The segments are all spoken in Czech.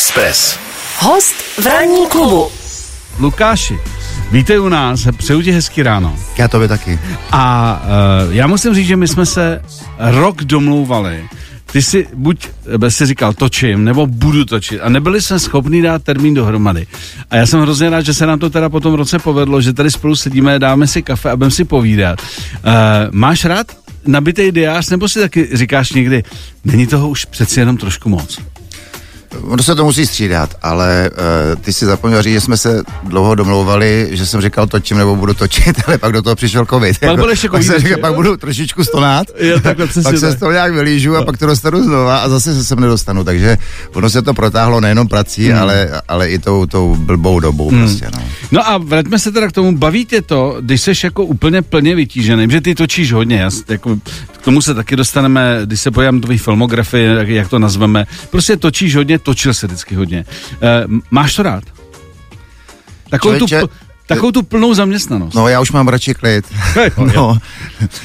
Express. Host v ranní klubu. Lukáši, vítej u nás, přeju ti hezký ráno. Já to by taky. A uh, já musím říct, že my jsme se rok domlouvali. Ty si buď eh, si říkal točím, nebo budu točit. A nebyli jsme schopni dát termín dohromady. A já jsem hrozně rád, že se nám to teda po tom roce povedlo, že tady spolu sedíme, dáme si kafe a budeme si povídat. Uh, máš rád nabitý diář, nebo si taky říkáš někdy, není toho už přeci jenom trošku moc? Ono se to musí střídat, ale uh, ty si zapomněl říct, že jsme se dlouho domlouvali, že jsem říkal točím nebo budu točit, ale pak do toho přišel covid. Pak, byl ještě pak, jsem říkal, pak budu trošičku stonát, Jo, takhle pak se z toho nějak vylížu a pak to dostanu znova a zase se sem nedostanu. Takže ono se to protáhlo nejenom prací, Hmm. ale, ale i tou, tou blbou dobou prostě. No. No a vraťme se teda k tomu, baví tě to, když jsi jako úplně plně vytížený, že ty točíš hodně, já, jako, k tomu se taky dostaneme, když se do tvý filmografii, jak, jak to nazveme, prostě točíš hodně, točil se vždycky hodně. E, máš to rád? Takovou, tu, Člověče, pl- takovou tu plnou zaměstnanost. No já už mám radši klid. No,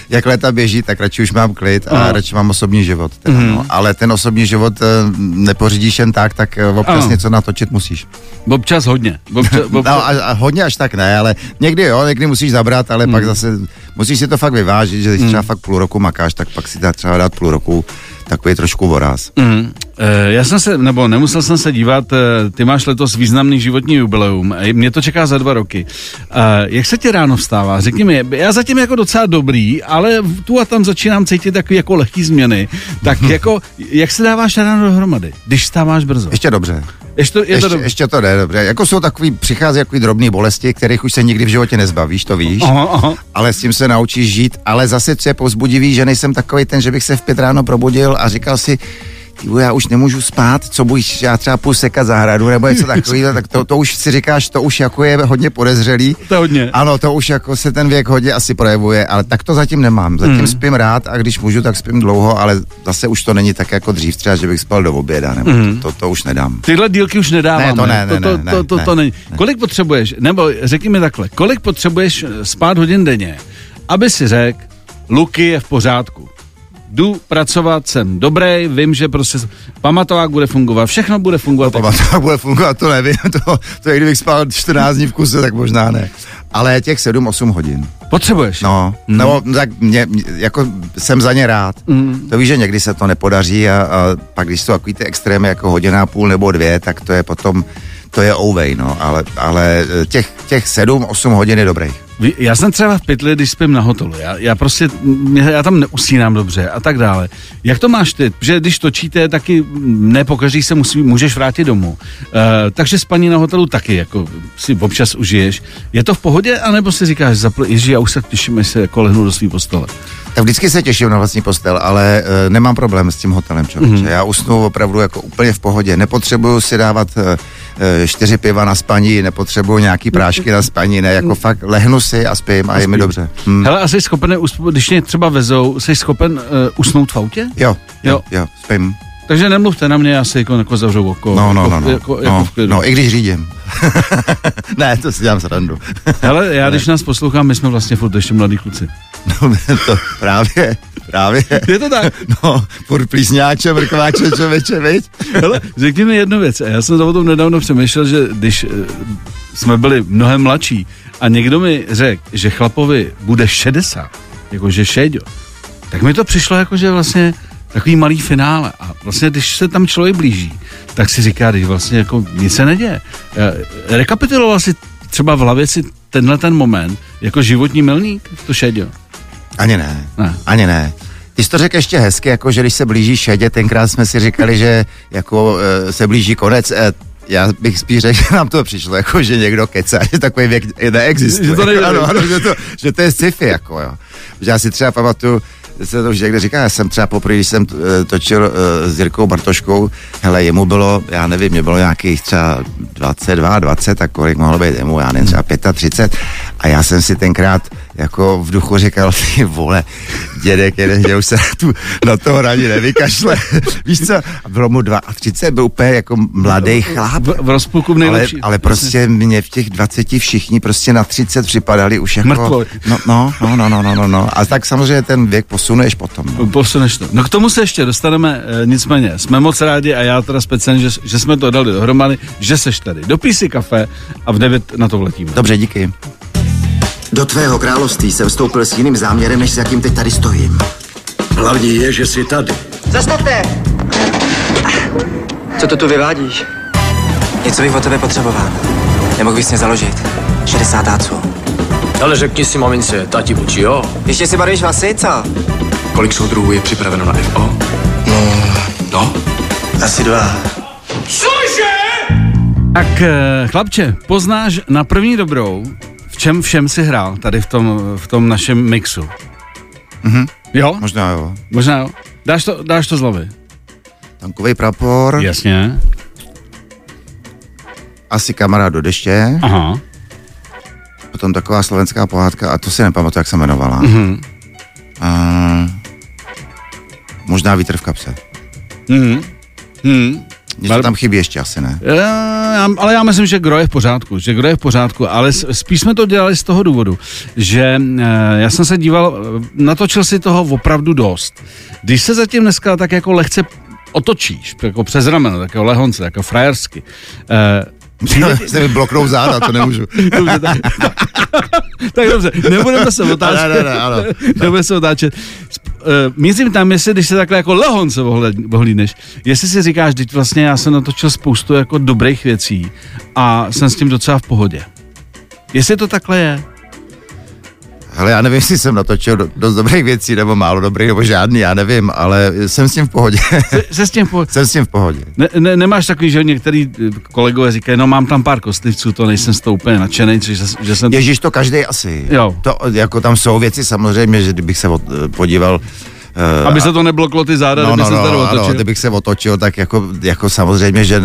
jak léta běží, tak radši už mám klid a Aha. radši mám osobní život. Teda, Mhm. no. Ale ten osobní život eh, nepořídíš jen tak, tak eh, občas Ano. něco natočit musíš. Občas hodně. Občas, občas, No, a, a hodně až tak ne, ale někdy jo, někdy musíš zabrat, ale Hmm. pak zase musíš si to fakt vyvážit, že když třeba fakt půl roku makáš, tak pak si dá třeba dát půl roku takový trošku voráz. Mm. Eh, Já jsem se, nebo nemusel jsem se dívat, eh, ty máš letos významný životní jubileum, eh, mě to čeká za dva roky. Jak se ti ráno vstává? Řekni mi, já zatím jako docela dobrý, ale tu a tam začínám cítit takový jako lehký změny. Tak jako, jak se dáváš ráno dohromady, když vstáváš brzo? Ještě dobře. Ještě, to, je to ještě, dobře. ještě to jde dobře. Jako jsou takový, přichází takový drobné bolesti, kterých už se nikdy v životě nezbavíš, to víš. Aha, aha. ale s tím se naučíš žít, ale zase, co je povzbudivý, že nejsem takový ten, že bych se v pět ráno probudil a říkal si, ty vole, já už nemůžu spát, co budeš, já třeba půjdu sekat zahradu nebo něco takového, tak to, to, už si říkáš, to už jako je hodně podezřelý. To hodně. Ano, to už jako se ten věk hodně asi projevuje, ale tak to zatím nemám. Zatím Hmm. spím rád a když můžu, tak spím dlouho, ale zase už to není tak jako dřív, třeba, že bych spal do oběda, nebo Hmm. to, to, to už nedám. Tyhle dílky už nedáváme. Ne, to ne, ne, to, to, ne, to, to, ne, to není. ne. Kolik potřebuješ, nebo řekni mi takhle, kolik potřebuješ spát hodin denně, aby si řekl, Luky je v pořádku. Jdu pracovat, jsem dobrý, vím, že prostě pamatovák bude fungovat, všechno bude fungovat. tak- Pamatovat bude fungovat, to nevím, to, to je, kdybych spal 14 dní v kuse, tak možná ne. Ale těch 7-8 hodin. Potřebuješ. No, Mhm. no tak mě, jako jsem za ně rád. Mhm. To víš, že někdy se to nepodaří a, a pak, když jsou takový ty extrémy jako hodina a půl nebo dvě, tak to je potom, to je ouvej, no, ale, ale eh, těch, těch 7-8 hodin je dobrých. Ví- Já jsem třeba v pytli, když spím na hotelu. Já, já prostě, já tam neusínám dobře a tak dále. Jak to máš ty? Že když točíte, taky ne po každý se musí, můžeš vrátit domů. Uh, takže spaní na hotelu taky jako si občas užiješ. Je to v pohodě, anebo si říkáš, zapl- já už se těším, až se jako lehnu do svý postele. Tak vždycky se těším na vlastní postel, ale uh, nemám problém s tím hotelem, člověče. Mm-hmm. Já usnu opravdu jako úplně v pohodě. Nepotřebuju si dávat uh, čtyři piva na spaní, nepotřebuju nějaký prášky na spaní, ne, jako fakt lehnu si a spím a je mi dobře. Hm. Hele, a jsi schopen, když mě třeba vezou, jsi schopen uh, usnout v autě? Jo, Jo. jo, jo, spím. Takže nemluvte na mě, já si jako, jako zavřu oko. No, no, jako, no, no. Jako, jako no, klidu. no, i když řídím. ne, to si dělám srandu. Hele, já když nás poslouchám, my jsme vlastně furt ještě mladí kluci. No, to právě, právě. Je to tak? No, furt plísňáče, mrkváče, člověče, viď? Hele, řekni mi jednu věc. Já jsem o tom nedávno přemýšlel, že když eh, jsme byli mnohem mladší a někdo mi řekl, že chlapovi bude 60, jakože šeďo, tak mi to přišlo jako, že vlastně takový malý finále. A vlastně, když se tam člověk blíží, tak si říká, že vlastně jako nic se neděje. Eh, Rekapituloval si třeba v hlavě si tenhle ten moment jako životní milník, to šeďo. Ani ne, Ne. ani ne. Ty jsi to řekl ještě hezky, jako že když se blíží šedě, tenkrát jsme si říkali, že jako e, se blíží konec. E, já bych spíš řekl, že nám to přišlo, jako že někdo kecá, že takový věk neexistuje. Že to nejde. ano, ano, že, to, že to je sci-fi, jako jo. Že já si třeba pamatuju, se to už někde říká, já jsem třeba poprvé, když jsem eh, točil uh, s Jirkou Bartoškou, hele, jemu bylo, já nevím, mě bylo nějakých třeba 22, 20, tak kolik mohlo být jemu, já nevím, třeba 35. A já jsem si tenkrát jako v duchu říkal, ty vole, dědek, jeden, že už se na, tu, na toho hraní nevykašle. Víš co? Bylo mu 32, byl úplně jako mladý chlap. V, v rozpuku Ale, ale prostě mě v těch 20 všichni prostě na 30 připadali už jako... Mrtvoli. No, no, no, no, no, no, no, no. A tak samozřejmě ten věk posuneš potom. No. Posuneš to. No k tomu se ještě dostaneme, e, nicméně jsme moc rádi a já teda speciálně, že, že jsme to dali dohromady, že seš tady. Dopij si kafe a v 9 na to vletíme. Dobře, díky. Do tvého království jsem vstoupil s jiným záměrem, než s jakým teď tady stojím. Hlavní je, že jsi tady. Zastavte! Co to tu vyvádíš? Něco bych od tebe potřeboval. Nemohl bys mě založit. 60 táců. Ale řekni si mamince, tati buď jo. Ještě si barvíš vlasy, co? Kolik soudruhů je připraveno na FO? No, No, asi dva. Tak eh, chlapče, poznáš na první dobrou, čem všem si hrál tady v tom, v tom našem mixu. Mhm. Jo? Možná jo. Možná jo. Dáš to, dáš to z hlavy. Tankový prapor, Jasně. asi kamarád do deště, Aha. potom taková slovenská pohádka, a to si nepamatuju, jak se jmenovala. Mhm. A, možná vítr v kapse. Mhm. Mhm. Něco Bar- tam chybí ještě asi, ne? Eh, já- ale já myslím, že Gro je v pořádku, že Gro je v pořádku, ale spíš jsme to dělali z toho důvodu, že eh, já jsem se díval, eh, natočil si toho opravdu dost. Když se zatím dneska tak jako lehce otočíš, jako přes rameno, tak jako lehonce, jako frajersky, Se mi bloknou záda, to nemůžu. Dobře, tak, tak dobře, nebudeme se otáčet. Ne, ne, ne, ano. nebudeme se otáčet. Uh, myslím tam, jestli, když se takhle jako lehonce ohlídneš, jestli si říkáš, teď vlastně já jsem natočil spoustu jako dobrých věcí a jsem s tím docela v pohodě. Jestli to takhle je. Hele, já nevím, jestli jsem natočil do- dost dobrých věcí, nebo málo dobrých, nebo žádný, já nevím, ale jsem s tím v pohodě. Se, se s tím v pohodě. jsem s tím v pohodě. Ne, ne, nemáš takový, že některý eh, kolegové říkají, no mám tam pár kostlivců, to nejsem z toho úplně nadšený, že, že jsem... Ježíš to každý asi. Jo. To, jako tam jsou věci samozřejmě, že kdybych se od, podíval Uh, Aby se to nebloklo ty záda, no, kdyby no, se no, tady ano, otočil. kdybych se otočil, tak jako, jako samozřejmě, že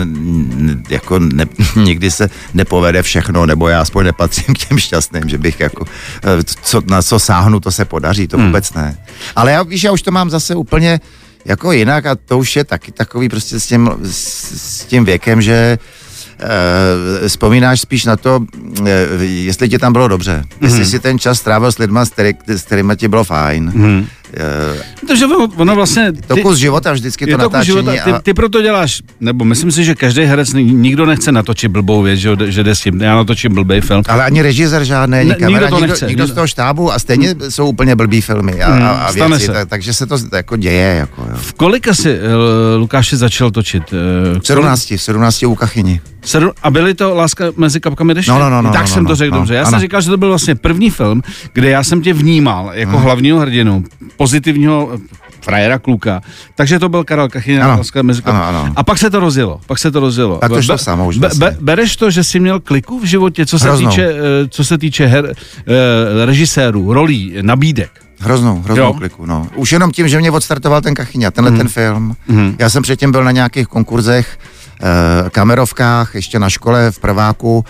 jako ne, nikdy se nepovede všechno, nebo já aspoň nepatřím k těm šťastným, že bych jako, eh, co, na co sáhnu, to se podaří, to Hmm. vůbec ne. Ale já víš, já už to mám zase úplně jako jinak a to už je taky takový prostě s tím, s, s tím věkem, že Uh, vzpomínáš spíš na to, uh, jestli ti tam bylo dobře. Jestli si ten čas strávil s lidma, s, který, s kterými ti bylo fajn. Uh, Protože ono, vlastně... to kus života vždycky to je to natáčení. života, ty, a- ty proto děláš, nebo myslím si, že každý herec, ni- nikdo nechce natočit blbou věc, že, že jde s tím, já natočím blbej film. Ale ani režisér žádný, ani kamera, nikdo to nikdo, nechce, nikdo z toho štábu a stejně jsou úplně blbý filmy a, Hmm, a, věci, se. tak, takže se to jako děje. Jako, jo. V kolika si uh, Lukáši začal točit? Uh, V 17, v 17 u Kachyni. Sedm, a byly to Láska mezi kapkami deště? No, no, no, no, tak no, jsem no, to řekl no, dobře. Já ano. jsem říkal, že to byl vlastně první film, kde já jsem tě vnímal jako Hmm. hlavního hrdinu, pozitivního eh, frajera kluka. Takže to byl Karel Kachyna, Ano, mezi ano, ano. A pak se to rozjelo. Pak se to rozjelo. Pak to Be- šlo be- samo už be, vlastně. be, bereš to, že jsi měl kliku v životě, co se Hroznou. týče, eh, co se týče her, eh, režisérů, rolí, nabídek. Hroznou, hroznou Jo. kliku, no. Už jenom tím, že mě odstartoval ten Kachyňa, tenhle Mhm. ten film. Já jsem předtím byl na nějakých konkurzech, eh, kamerovkách, ještě na škole v prváku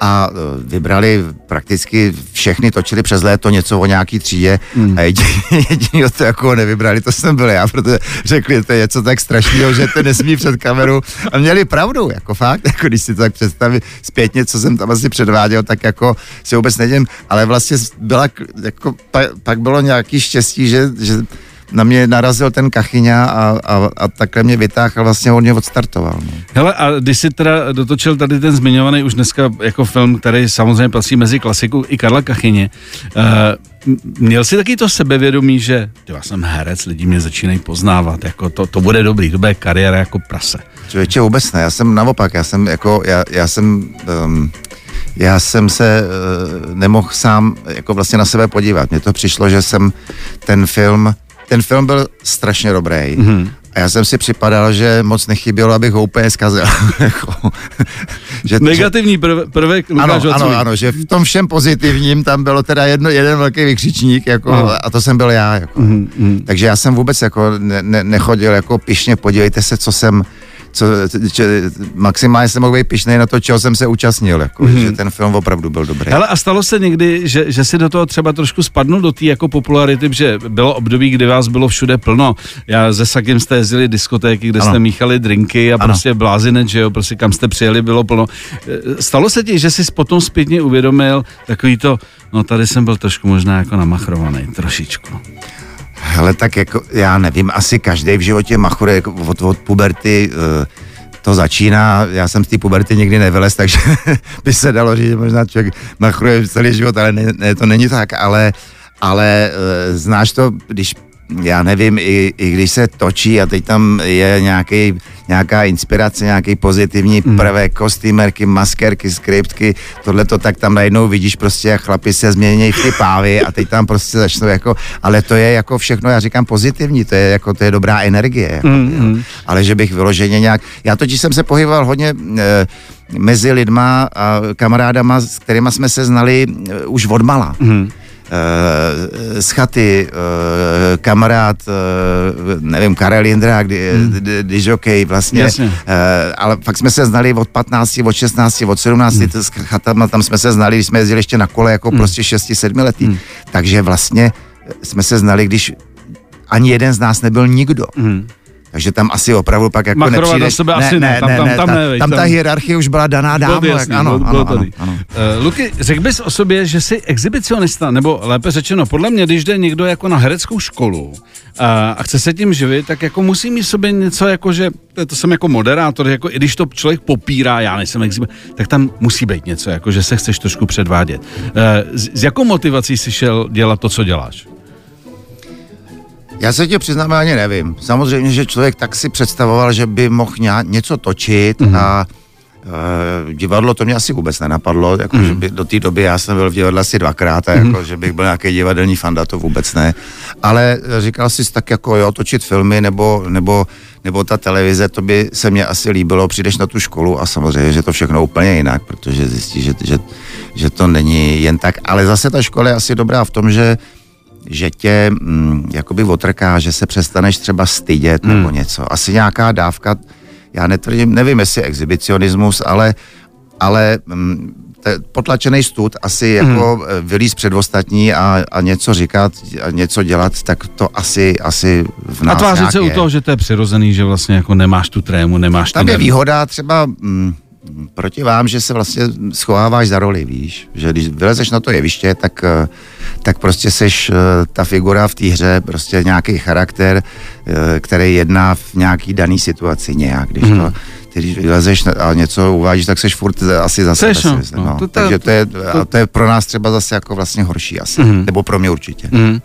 a eh, vybrali prakticky všechny, točili přes léto něco o nějaký třídě Mhm. a jediný, jediný to jako nevybrali, to jsem byl já, protože řekli, to je něco tak strašného, že to nesmí před kameru a měli pravdu, jako fakt, jako když si to tak představí zpětně, co jsem tam asi předváděl, tak jako si vůbec nevím, ale vlastně byla, jako, pak, pak bylo nějaký štěstí, že, že na mě narazil ten Kachyňa a, a, a takhle mě vytáhl a vlastně on mě odstartoval. No. Hele, a když jsi teda dotočil tady ten zmiňovaný už dneska jako film, který samozřejmě patří mezi klasiku i Karla Kachyně, uh, měl jsi taky to sebevědomí, že "Ty, já jsem herec, lidi mě začínají poznávat, jako to, to bude dobrý, to bude kariéra jako prase. Člověče vůbec ne, já jsem naopak, já jsem jako, já, já jsem, um, já jsem se uh, nemohl sám jako vlastně na sebe podívat. Mně to přišlo, že jsem ten film, ten film byl strašně dobrý. Mm-hmm. A já jsem si připadal, že moc nechybělo, abych ho úplně zkazil. Jako, že, Negativní prv, prvek ano, Lukáš ano, Vaculík. ano, že v tom všem pozitivním tam bylo teda jedno, jeden velký vykřičník jako, Ano. a to jsem byl já. Jako. Mhm, mhm. Takže já jsem vůbec jako ne, ne, nechodil jako pišně, podívejte se, co jsem, co, če, maximálně jsem mohl být pišnej na to, čeho jsem se účastnil, jako, mm-hmm. že ten film opravdu byl dobrý. Hele, a stalo se někdy, že, že si do toho třeba trošku spadnul do té jako popularity, že bylo období, kdy vás bylo všude plno. Já ze Sakem jste jezdili diskotéky, kde ano. jste míchali drinky a ano. prostě blázinec, že jo, prostě kam jste přijeli, bylo plno. E, Stalo se ti, že jsi potom zpětně uvědomil takový to, no tady jsem byl trošku možná jako namachrovaný, trošičku. Hele, tak jako, já nevím, asi každý v životě machure jako od, od puberty uh, to začíná, já jsem z té puberty nikdy nevylez, takže by se dalo říct, že možná člověk machruje celý život, ale ne, ne, to není tak, ale, ale uh, znáš to, když já nevím, i, i když se točí a teď tam je nějaký, nějaká inspirace, nějaký pozitivní mm. prvek, kostýmerky, maskerky, skriptky, tohle to tak tam najednou vidíš prostě, jak chlapi se změní v ty pávy a teď tam prostě začnou jako, ale to je jako všechno, já říkám pozitivní, to je jako, to je dobrá energie, jako, mm. ale že bych vyloženě nějak, já totiž jsem se pohyboval hodně e, mezi lidma a kamarádama, s kterými jsme se znali e, už od mala. Mm uh, z chaty, uh, kamarád, uh, nevím, Karel Jindrák, hmm. když okay, vlastně, uh, ale fakt jsme se znali od 15, od 16, od 17, hmm. s chatama, tam jsme se znali, když jsme jezdili ještě na kole jako hmm. prostě 6-7 letý, hmm. takže vlastně jsme se znali, když ani jeden z nás nebyl nikdo. Hmm. Takže tam asi opravdu pak jako Machrovat nepřijde. na sebe ne, asi ne, ne, tam, ne, tam, tam, tam, ne, tam, ta hierarchie už byla daná dávno. Jasný, jak, ano, ano, ano, ano. Uh, Luky, řekl bys o sobě, že jsi exhibicionista, nebo lépe řečeno, podle mě, když jde někdo jako na hereckou školu uh, a chce se tím živit, tak jako musí mít sobě něco jako, že to jsem jako moderátor, jako i když to člověk popírá, já nejsem exhibicionista, tak tam musí být něco, jako že se chceš trošku předvádět. Uh, s, s jakou motivací jsi šel dělat to, co děláš? Já se tě přiznám, ani nevím. Samozřejmě, že člověk tak si představoval, že by mohl něco točit mm-hmm. a Uh, divadlo to mě asi vůbec nenapadlo, jako, mm. že by do té doby já jsem byl v divadle asi dvakrát, a mm. jako, že bych byl nějaký divadelní fanda, to vůbec ne. Ale říkal jsi tak jako jo, točit filmy nebo, nebo, nebo ta televize, to by se mně asi líbilo, přijdeš na tu školu a samozřejmě, že to všechno úplně jinak, protože zjistíš, že, že, že to není jen tak, ale zase ta škola je asi dobrá v tom, že že tě mm, jakoby otrká, že se přestaneš třeba stydět hmm. nebo něco. Asi nějaká dávka, já netvrdím, nevím, jestli exhibicionismus, ale, ale mm, potlačený stud, asi jako hmm. vylíz před ostatní a, a něco říkat a něco dělat, tak to asi, asi v nás A tvářit se u toho, že to je přirozený, že vlastně jako nemáš tu trému, nemáš Tam je výhoda třeba... Mm, proti vám, že se vlastně schováváš za roli, víš, že když vylezeš na to jeviště, tak, eh, tak prostě seš eh, ta figura v té hře, prostě nějaký charakter, eh, který jedná v nějaký daný situaci nějak, když mm. To když vylezeš a něco uvážíš, tak seš furt asi zase. Seš, no. no. To, to, Takže to je, to, to je pro nás třeba zase jako vlastně horší asi. Mm. Nebo pro mě určitě. Mm.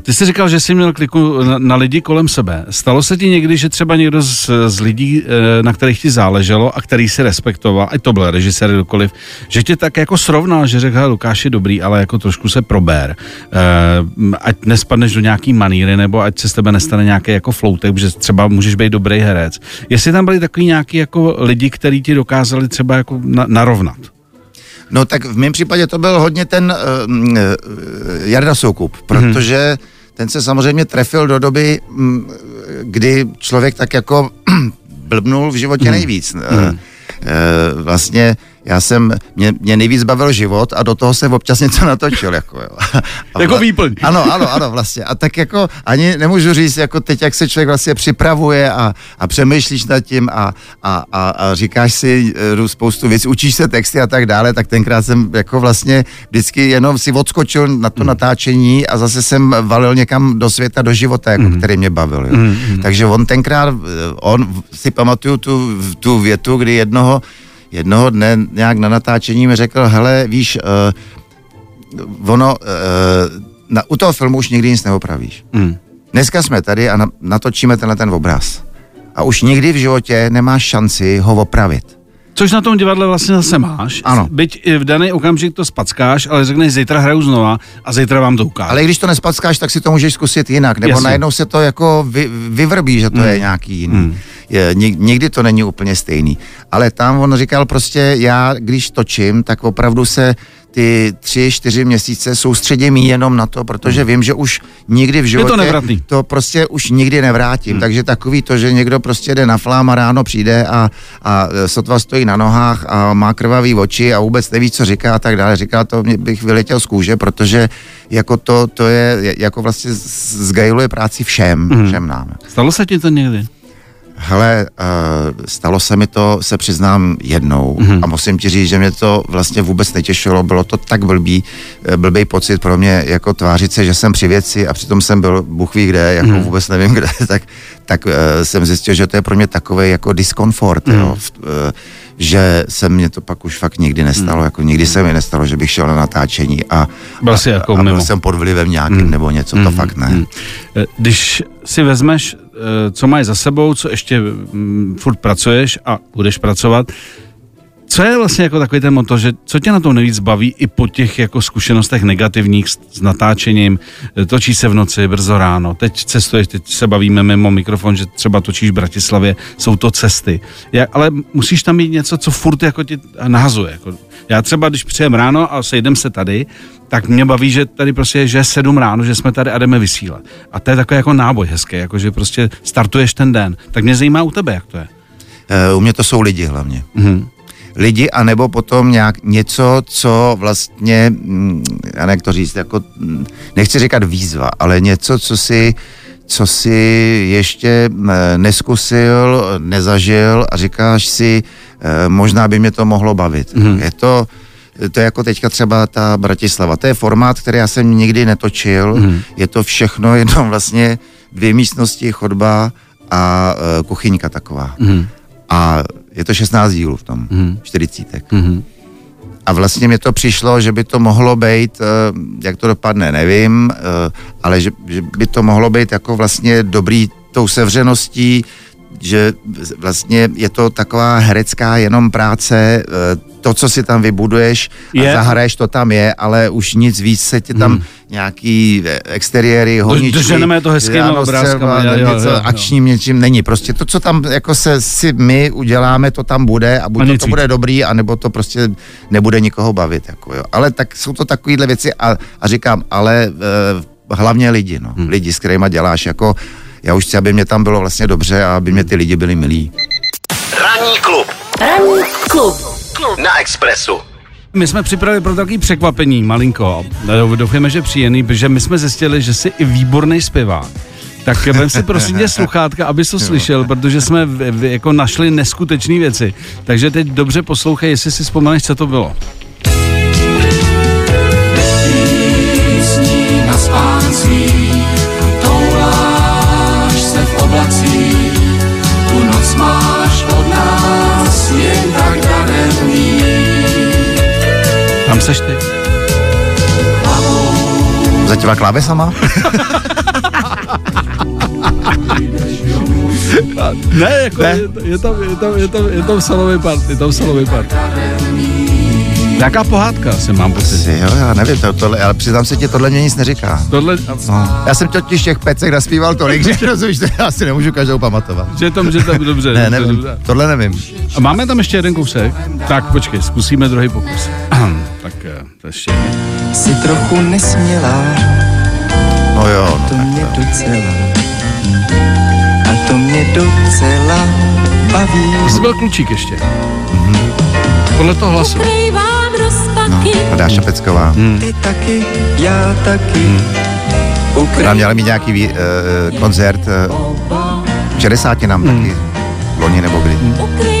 Ty jsi říkal, že jsi měl kliku na, na lidi kolem sebe. Stalo se ti někdy, že třeba někdo z, z lidí, eh, na kterých ti záleželo a který si respektoval, ať to byl režisér kdokoliv, že tě tak jako srovnal, že řekl, Lukáš je dobrý, ale jako trošku se prober. Eh, ať nespadneš do nějaký maníry, nebo ať se z tebe nestane nějaký jako floutek, že třeba můžeš být dobrý herec. Jestli tam byly takový nějaký jako lidi, kteří ti dokázali třeba jako na, narovnat? No tak v mém případě to byl hodně ten uh, uh, Jarda Soukup, protože hmm. ten se samozřejmě trefil do doby, um, kdy člověk tak jako blbnul v životě hmm. nejvíc. Hmm. Uh, uh, vlastně já jsem, mě, mě nejvíc bavil život a do toho jsem občas něco natočil. Jako, jo. A jako výplň. Ano, ano, ano, vlastně. A tak jako ani nemůžu říct, jako teď, jak se člověk vlastně připravuje a, a přemýšlíš nad tím a, a, a, a říkáš si uh, spoustu věcí, učíš se texty a tak dále, tak tenkrát jsem jako vlastně vždycky jenom si odskočil na to mm. natáčení a zase jsem valil někam do světa, do života, jako, mm. který mě bavil. Jo. Mm. Takže on tenkrát, eh, on si pamatuju tu, tu větu, kdy jednoho jednoho dne nějak na natáčení mi řekl, hele, víš, uh, ono, uh, na, u toho filmu už nikdy nic neopravíš. Mm. Dneska jsme tady a na, natočíme tenhle ten obraz. A už nikdy v životě nemáš šanci ho opravit. Což na tom divadle vlastně zase máš. Ano. Byť v daný okamžik to spackáš, ale řekneš, zítra hraju znova a zítra vám to ukážu. Ale když to nespackáš, tak si to můžeš zkusit jinak. Nebo Jasně. najednou se to jako vy, vyvrbí, že to mm. je nějaký jiný. Mm. Je, nikdy to není úplně stejný. Ale tam on říkal prostě, já když točím, tak opravdu se ty tři, čtyři měsíce soustředím jenom na to, protože vím, že už nikdy v životě nevratný. to prostě už nikdy nevrátím. Hmm. Takže takový to, že někdo prostě jde na flám a ráno přijde a, a sotva stojí na nohách a má krvavý oči a vůbec neví, co říká a tak dále. Říká to, mě bych vyletěl z kůže, protože jako to, to je, jako vlastně zgajluje práci všem, hmm. všem nám. Stalo se ti to někdy? Hele, uh, stalo se mi to, se přiznám, jednou mm-hmm. a musím ti říct, že mě to vlastně vůbec netěšilo, bylo to tak blbý, eh, blbý pocit pro mě, jako tvářit se, že jsem při věci a přitom jsem byl, Bůh ví kde, jako mm-hmm. vůbec nevím kde, tak, tak uh, jsem zjistil, že to je pro mě takový jako diskomfort, mm-hmm. jo, v, uh, že se mě to pak už fakt nikdy nestalo, mm. jako nikdy se mi nestalo, že bych šel na natáčení a, byl, a, jako a byl jsem pod vlivem nějakým mm. nebo něco, mm. to fakt ne. Mm. Když si vezmeš Eh, co máš za sebou, co ještě mm, furt pracuješ a budeš pracovat. Co je vlastně jako takový ten motor, že co tě na tom nejvíc baví i po těch jako zkušenostech negativních s, s natáčením, eh, točí se v noci, brzo ráno, teď cestuješ, teď se bavíme mimo mikrofon, že třeba točíš v Bratislavě, jsou to cesty. Jak, ale musíš tam mít něco, co furt jako ti nahazuje. Jako, já třeba, když přijem ráno a sejdem se tady, tak mě baví, že tady prostě je, že je sedm ráno, že jsme tady a jdeme vysílat. A to je takový jako náboj hezký, jako že prostě startuješ ten den. Tak mě zajímá u tebe, jak to je. Uh, u mě to jsou lidi hlavně. Mm-hmm. Lidi, anebo potom nějak něco, co vlastně, mm, já jak to říct, jako, mm, nechci říkat výzva, ale něco, co si co si ještě eh, neskusil, nezažil a říkáš si, eh, možná by mě to mohlo bavit. Mm. Je to, to je jako teďka třeba ta Bratislava. To je formát, který já jsem nikdy netočil. Mm. Je to všechno jenom vlastně dvě místnosti, chodba a uh, kuchyňka taková. Mm. A je to 16 dílů v tom, mm. 40. Mm. A vlastně mi to přišlo, že by to mohlo být, uh, jak to dopadne, nevím, uh, ale že, že by to mohlo být jako vlastně dobrý tou sevřeností, že vlastně je to taková herecká jenom práce, to, co si tam vybuduješ a je. zahraješ, to tam je, ale už nic víc se ti tam hmm. nějaký eh, exteriéry, honičky. Doženeme to hezkými obrázkami. Něco jo, jo. akčním něčím není. Prostě to, co tam jako se si my uděláme, to tam bude a buď a to, to bude dobrý, anebo to prostě nebude nikoho bavit. Jako, jo. Ale tak jsou to takovéhle věci a, a říkám, ale e, hlavně lidi, no. Hmm. Lidi, s kterými děláš jako já už chci, aby mě tam bylo vlastně dobře a aby mě ty lidi byli milí. Ranní klub. Ranní klub na Expressu. My jsme připravili pro takový překvapení, malinko. Doufáme, že příjemný, protože my jsme zjistili, že jsi i výborný zpěvák. Tak vem si prosím tě sluchátka, aby to slyšel, protože jsme v, v, jako našli neskutečné věci. Takže teď dobře poslouchej, jestli si vzpomeneš, co to bylo. Seš ty. Za těma klávesama? ne, jako ne? Je, je, tam, je, tam, je, tam, je tam solový part, je tam solový part. Jaká pohádka se mám pocit? Jo, já nevím, to, tohle, ale přiznám se ti, tohle mě nic neříká. Tohle, no. Já jsem totiž těch pecek naspíval tolik, že rozumíš, to já si nemůžu každou pamatovat. Že to, že to dobře. ne, nevím, dobře. tohle nevím. A máme tam ještě jeden kousek? Tak počkej, zkusíme druhý pokus. eh, ještě. Jsi trochu nesmělá. No jo, no, to mě to. docela. A to mě docela baví. Jsi byl klučík ještě. Mm-hmm. Podle toho hlasu. No, a Dáša Pecková. Hmm. Ty taky, já taky. Hmm. Nám měla mít nějaký uh, koncert uh, 60 nám hmm. taky, loni nebo kdy. Hmm.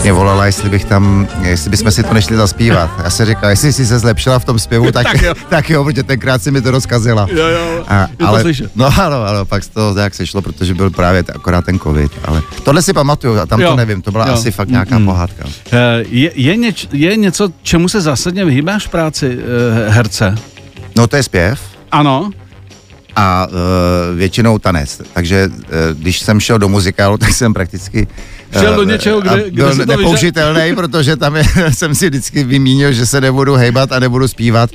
Tak mě volala, jestli bych tam, jestli bychom si to nešli zaspívat. Já se říkal, jestli jsi se zlepšila v tom zpěvu, tak, tak, jo. tak jo, protože tenkrát si mi to rozkazila. Jo, jo, a, ale, no ano, ano, pak to nějak sešlo, protože byl právě akorát ten covid. Ale tohle si pamatuju, a tam jo. to nevím, to byla jo. asi fakt nějaká mm, pohádka. Uh, je, je, něč, je něco, čemu se zásadně vyhýbáš v práci uh, herce? No to je zpěv. Ano a uh, většinou tanec. Takže uh, když jsem šel do muzikálu, tak jsem prakticky šel do něčeho, kde, kde byl se to nepoužitelný, protože tam je, jsem si vždycky vymínil, že se nebudu hejbat a nebudu zpívat.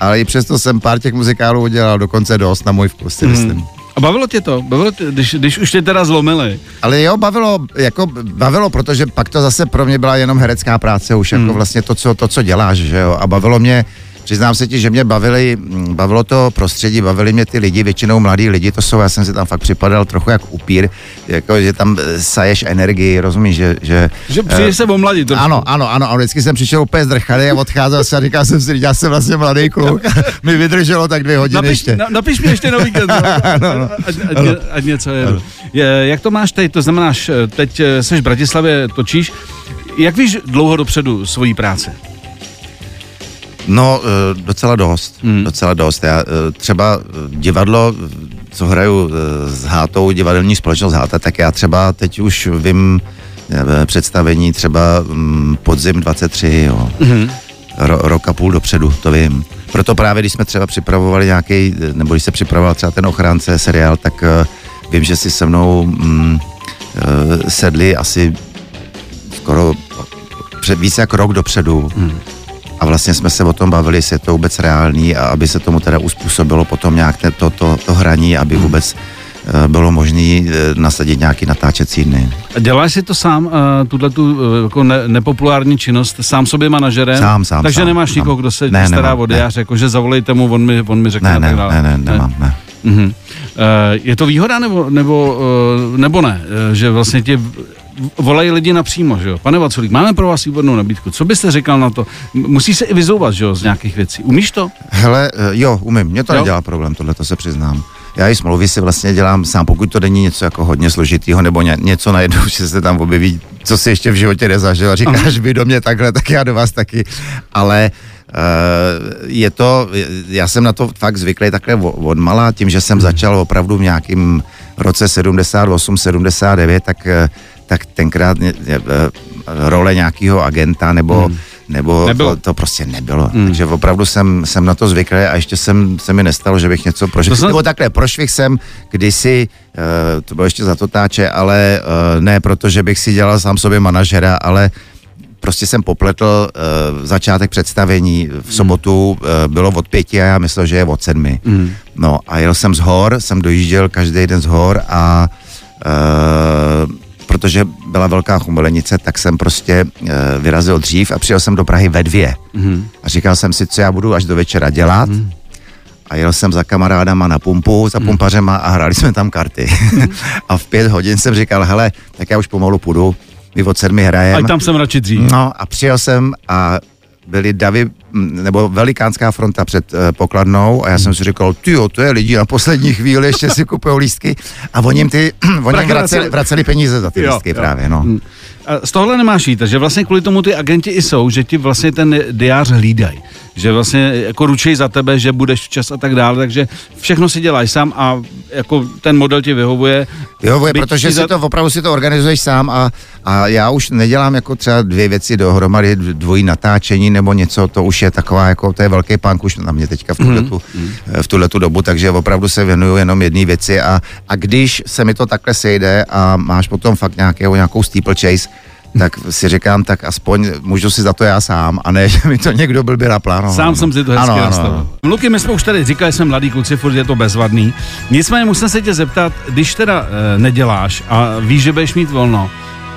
Ale i přesto jsem pár těch muzikálů udělal dokonce dost na můj vkus, si hmm. myslím. A bavilo tě to? Bavilo tě, když, když už tě teda zlomili? Ale jo, bavilo, jako bavilo, protože pak to zase pro mě byla jenom herecká práce, už jako Hmm. vlastně to co, to, co děláš, že jo, a bavilo mě, přiznám se ti, že mě bavili, mm, bavilo to prostředí, bavili mě ty lidi, většinou mladí lidi, to jsou, já jsem si tam fakt připadal trochu jak upír, jako, že tam eh, saješ energii, rozumíš, že... Že, Že přijdeš se omladit trošku. ano, ano, ano, a vždycky jsem přišel úplně zdrchaný a odcházel jsem a říkal jsem si, já jsem vlastně mladý kluk. Mi vydrželo tak dvě hodiny Napiš, ještě. na, napiš mi ještě na víkend. no. ať, ať, ať, ať něco je. je. Jak to máš teď? To znamená, že teď eh, seš v Bratislavě, točíš. Jak víš dlouho dopředu svojí práce? No, eh, docela dost, hmm. docela dost. Já eh, třeba eh, divadlo, co hraju s Hátou, divadelní společnost Háta, tak já třeba teď už vím představení třeba mm, podzim 23, jo. Hmm. Ro, rok a půl dopředu, to vím. Proto právě, když jsme třeba připravovali nějaký, nebo když se připravoval třeba ten ochránce seriál, tak vím, že si se mnou mm, sedli asi skoro před více jak rok dopředu. Hmm. A vlastně jsme se o tom bavili, jestli je to vůbec reálný a aby se tomu teda uspůsobilo potom nějak to, to, to hraní, aby vůbec eh, bylo možné nasadit nějaký natáčecí dny. Děláš si to sám, uh, tuhle tu jako ne, nepopulární činnost, sám sobě manažerem? Sám, sám, Takže sám, nemáš sám. nikoho, kdo se Ne, stará o diář, jako že zavolejte mu, on mi, on mi řekne Ne, ne, ne, ne, nemám, ne. Mhm. Uh, je to výhoda nebo, nebo, uh, nebo ne? Uh, že vlastně tě v- volají lidi napřímo, že jo? Pane Vaculík, máme pro vás výbornou nabídku. Co byste říkal na to? Musí se i vyzouvat, že jo, z nějakých věcí. Umíš to? Hele, eh, jo, umím, mě to Jo? nedělá problém, tohle to se přiznám. Já i smlouvy si vlastně dělám sám, pokud to není něco jako hodně složitýho, nebo ně, něco najednou, že se tam objeví, co si ještě v životě nezažil a říkáš vy do mě takhle, tak já do vás taky. Ale uh, je to, já jsem na to fakt zvyklý takhle od malá, tím, že jsem začal opravdu v nějakým roce 78, 79, tak, eh, tak tenkrát eh, role nějakého agenta nebo hmm nebo Nebylo. to, to prostě nebylo. Mm. Takže opravdu jsem, jsem na to zvyklý a ještě jsem, se mi nestalo, že bych něco. To jsem- Nebo takhle, prošvih jsem kdysi, uh, to bylo ještě za to táče, ale uh, ne proto, že bych si dělal sám sobě manažera, ale prostě jsem popletl uh, začátek představení v sobotu, uh, bylo od pěti a já myslel, že je od sedmi. Mm. No a jel jsem z hor, jsem dojížděl každý den z hor a uh, protože byla velká chumelenice, tak jsem prostě uh, vyrazil dřív a přijel jsem do Prahy ve dvě. Mm. A říkal jsem si, co já budu až do večera dělat. Mm. A jel jsem za kamarádama na pumpu, za pumpařema a hráli jsme tam karty. a v pět hodin jsem říkal, hele, tak já už pomalu půjdu, my od sedmi hrajeme. Ať tam jsem radši dřív. No a přijel jsem a byly davy, nebo velikánská fronta před uh, pokladnou a já jsem si říkal, ty to je lidi na poslední chvíli, ještě si kupují lístky a oni jim, ty, oni jim vraceli, vraceli. vraceli peníze za ty Jo, lístky jo. právě, no. A z tohle nemáš jít, že vlastně kvůli tomu ty agenti i jsou, že ti vlastně ten diář hlídají. Že vlastně jako ručej za tebe, že budeš včas a tak dále, takže všechno si děláš sám a jako ten model ti vyhovuje. Vyhovuje, protože si to opravdu si to organizuješ sám a, a já už nedělám jako třeba dvě věci dohromady, dvojí natáčení nebo něco, to už je taková jako, to je velký punk už na mě teďka v tuhletu, v tuhletu dobu, takže opravdu se věnuju jenom jedné věci a, a když se mi to takhle sejde a máš potom fakt nějakého, nějakou steeplechase, tak si říkám, tak aspoň můžu si za to já sám a ne, že mi to někdo blbě naplánoval. Sám jsem si to hezky ano, ano, nastavil. ano. Luky, my jsme už tady říkali, jsem mladý kluci, furt je to bezvadný. Nicméně musím se tě zeptat, když teda e, neděláš a víš, že budeš mít volno,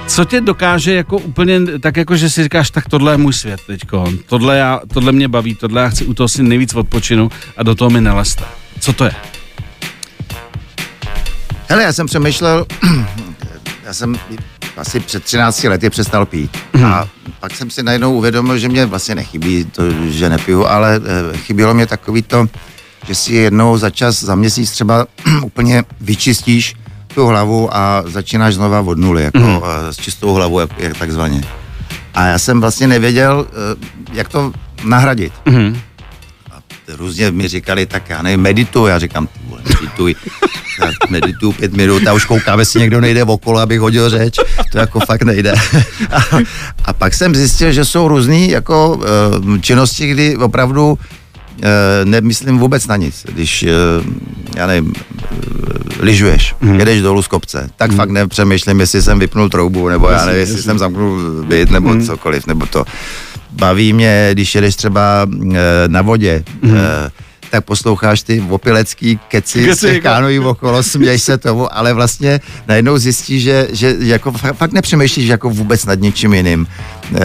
co tě dokáže jako úplně, tak jako, že si říkáš, tak tohle je můj svět teďko, tohle, já, tohle mě baví, tohle já chci u toho si nejvíc odpočinu a do toho mi neleste. Co to je? Hele, já jsem přemýšlel, já jsem asi před 13 lety přestal pít. A pak jsem si najednou uvědomil, že mě vlastně nechybí to, že nepiju, ale eh, chybělo mě takový to, že si jednou za čas, za měsíc třeba úplně vyčistíš tu hlavu a začínáš znova od nuly, jako mm. s čistou hlavou, jak, jak takzvaně. A já jsem vlastně nevěděl, eh, jak to nahradit. Mhm. Různě mi říkali, tak já nevím, medituj. Já říkám, vole, medituj. Já medituju pět minut a už koukám, jestli někdo nejde okolo, abych hodil řeč. To jako fakt nejde. A, a pak jsem zjistil, že jsou různé jako uh, činnosti, kdy opravdu uh, nemyslím vůbec na nic. Když, uh, já nevím, lyžuješ, mm. jedeš dolů z kopce, tak mm. fakt nepřemýšlím, jestli jsem vypnul troubu, nebo já nevím, jestli jsem zamknul byt, nebo mm. cokoliv, nebo to. Baví mě, když jedeš třeba uh, na vodě, mm. uh, tak posloucháš ty opilecký keci Keci, jako- kánojí okolo, směješ se tomu, ale vlastně najednou zjistíš, že, že jako fa- fakt nepřemýšlíš jako vůbec nad ničím jiným. Eh,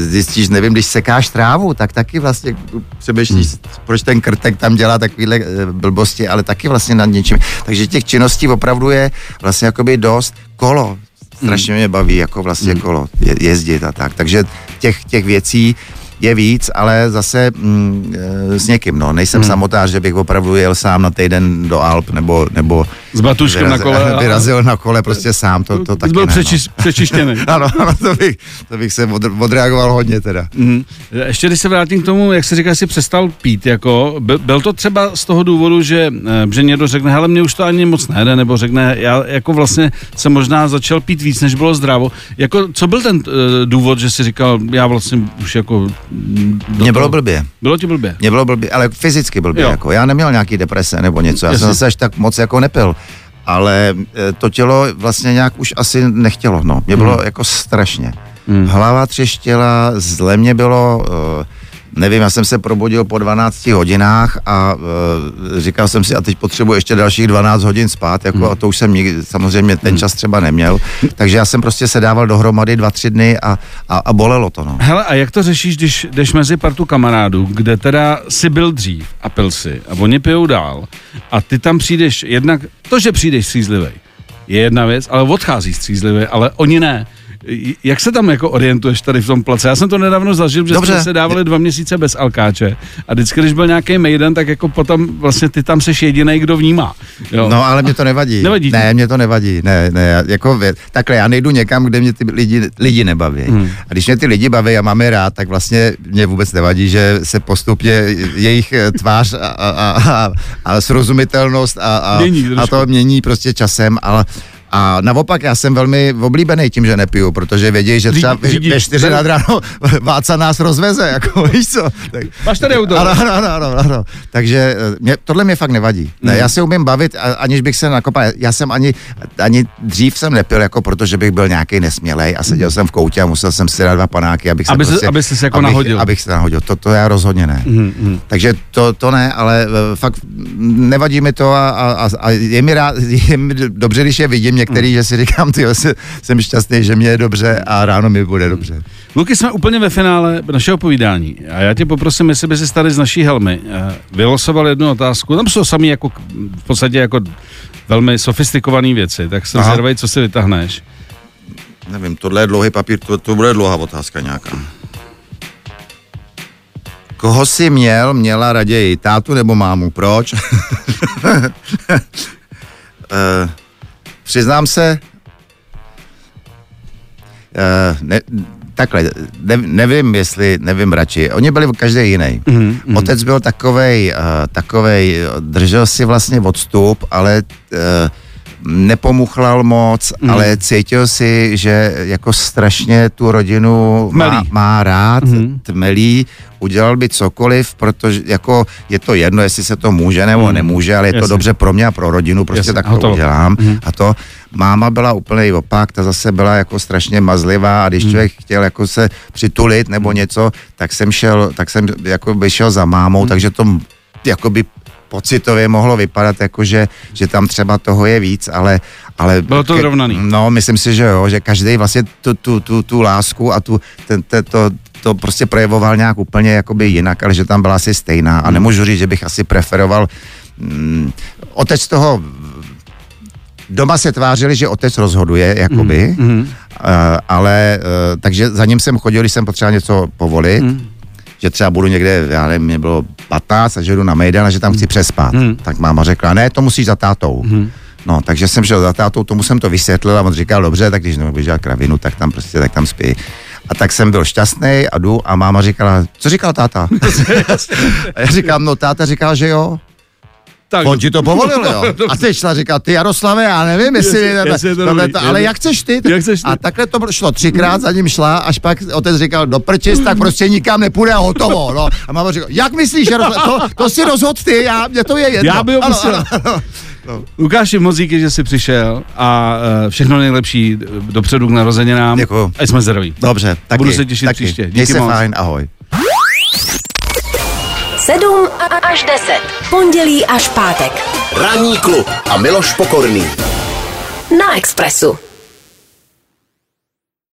Zjistíš, nevím, když sekáš trávu, tak taky vlastně přemýšlíš, Hmm. proč ten krtek tam dělá takovýhle eh, blbosti, ale taky vlastně nad něčím. Takže těch činností opravdu je vlastně jakoby dost kolo. Strašně mě baví jako vlastně Hmm. kolo je, jezdit a tak. Takže těch, těch věcí je víc, ale zase mm, eh, s někým, no. Nejsem Hmm. hmm. samotář, že bych opravdu jel sám na týden do Alp, nebo, nebo S batuškem na kole. vyrazil na kole prostě sám, to, to taky byl ne, přečiš, přečištěný. no. Ano, ano, to bych, to bych se od, odreagoval hodně teda. Mm. Ještě když se vrátím k tomu, jak se říká, jsi přestal pít, jako, by- byl to třeba z toho důvodu, že, eh, že někdo řekne, hele, mě už to ani moc nejde, nebo řekne, já jako vlastně jsem možná začal pít víc, než bylo zdravo. Jako, co byl ten uh, důvod, že jsi říkal, já vlastně už jako... toho- bylo blbě. Bylo ti blbě? Mně bylo blbě, ale fyzicky blbě. Jo. Jako. Já neměl nějaký deprese nebo něco, já Jasně. jsem zase až tak moc jako nepil. Ale e, to tělo vlastně nějak už asi nechtělo, no. Mě bylo jako strašně. Hlava třeštěla, zle mě bylo, e, nevím, já jsem se probudil po 12 hodinách a e, říkal jsem si, a teď potřebuji ještě dalších 12 hodin spát, jako, a to už jsem nikdy, samozřejmě ten čas třeba neměl. Takže já jsem prostě se dával dohromady dva, tři dny a, a, a bolelo to, no. Hele, a jak to řešíš, když jdeš mezi partu kamarádů, kde teda si byl dřív a pil si a oni pijou dál a ty tam přijdeš, jednak to, že přijdeš střízlivý, je jedna věc, ale odchází střízlivý, ale oni ne. Jak se tam jako orientuješ tady v tom place? Já jsem to nedávno zažil, že Dobře. jsme se dávali dva měsíce bez alkáče a vždycky, když byl nějaký mejden, tak jako potom vlastně ty tam seš jediný, kdo vnímá. Jo. No, ale mě to nevadí. Nevadí? Ne, mě to nevadí. Ne, ne, jako takhle, já nejdu někam, kde mě ty lidi, lidi nebaví. Hmm. A když mě ty lidi baví a mám je rád, tak vlastně mě vůbec nevadí, že se postupně jejich eh, tvář a, a, a, a srozumitelnost a, a, Mění a to mění prostě časem, ale a naopak já jsem velmi oblíbený tím, že nepiju, protože vědí, že třeba ve- Řídí- ve čtyři nad ráno Váca nás rozveze, jako víš co. Tak, Máš tady auto. ano, ano, ano, ano, ano. Takže eh, mě, tohle mě fakt nevadí. Ne, Hmm. já se umím bavit, a, aniž bych se nakopal. Já jsem ani, ani dřív jsem nepil, jako protože bych byl nějaký nesmělej a seděl jsem v koutě a musel jsem si dát dva panáky, abych se Hmm. Aby se- prostě, aby ses jako abych, nahodil. Abych se nahodil. To, to já rozhodně ne. Mm, Takže to, to ne, ale eh, fakt nevadí mi to a, a, a- a je mi rád, je mi dobře, když je vidím některý, Hmm. že si říkám, ty jsem šťastný, že mě je dobře a ráno mi bude dobře. Luky, jsme úplně ve finále našeho povídání a já tě poprosím, jestli by si tady z naší helmy eh, vylosoval jednu otázku. Tam jsou sami jako v podstatě jako velmi sofistikované věci, tak jsem zvědavý, co si vytáhneš. Nevím, tohle je dlouhý papír, to, to bude dlouhá otázka nějaká. Koho jsi měl, měla raději, tátu nebo mámu, proč? Eh, přiznám se, eh, ne, takhle, ne, nevím, jestli, nevím radši, oni byli každý jiný. Mhm, mhm. Otec byl takovej, uh, takovej, držel si vlastně odstup, ale uh, nepomuchlal moc, Mhm. ale cítil si, že jako strašně tu rodinu má, Tmelí. má rád, Mhm. tmelí, udělal by cokoliv, protože jako je to jedno, jestli se to může nebo Mhm. nemůže, ale je to Jasně. dobře pro mě a pro rodinu, prostě Jasně, tak to hotovo. udělám. Mhm. A to máma byla úplný opak, ta zase byla jako strašně mazlivá a když člověk chtěl jako se přitulit nebo něco, tak jsem šel, tak jsem jako vyšel za mámou, takže to jakoby pocitově mohlo vypadat jako, že, že tam třeba toho je víc, ale... ale Bylo to vyrovnaný. No, myslím si, že jo, že každý vlastně tu, tu, tu, tu lásku a tu, ten, ten, to, to prostě projevoval nějak úplně jakoby jinak, ale že tam byla asi stejná a nemůžu říct, že bych asi preferoval mm, otec toho doma se tvářili, že otec rozhoduje, jakoby, Mhm. uh, ale uh, takže za ním jsem chodil, když jsem potřeboval něco povolit, Mhm. Že třeba budu někde, já nevím, mě bylo 15 a že jdu na Mejdan a že tam chci přespat. Mhm. Tak máma řekla, ne, to musíš za tátou. No, takže jsem šel za tátou, tomu jsem to vysvětlil a on říkal, dobře, tak když nebudeš dělat kravinu, tak tam prostě, tak tam spí. A tak jsem byl šťastný a jdu a máma říkala, co říkal táta? a já říkám, no táta říkal, že jo. Tak, On ti to povolil, jo. A teď šla říkat, ty Jaroslave, já nevím, jestli, Jestli- jestli je to dobrý. to, ale jak chceš ty? Jak chceš ty? A takhle to šlo třikrát, za ním šla, až pak otec říkal, do prčis, tak prostě nikam nepůjde a hotovo. No. A máma říkala, jak myslíš, Jaroslave, to, to si rozhod ty, já, mě to je jedno. Já by ho Ano, musel. ano, ano. Lukáši, moc díky, že jsi přišel a uh, všechno nejlepší dopředu k narozeninám. Děkuju. A jsme zdraví. Dobře, taky, Budu se těšit taky. příště. Měj Díky se moc. fajn, ahoj. 7 až 10. Pondělí až pátek. Ranní klub a Miloš Pokorný. Na Expressu.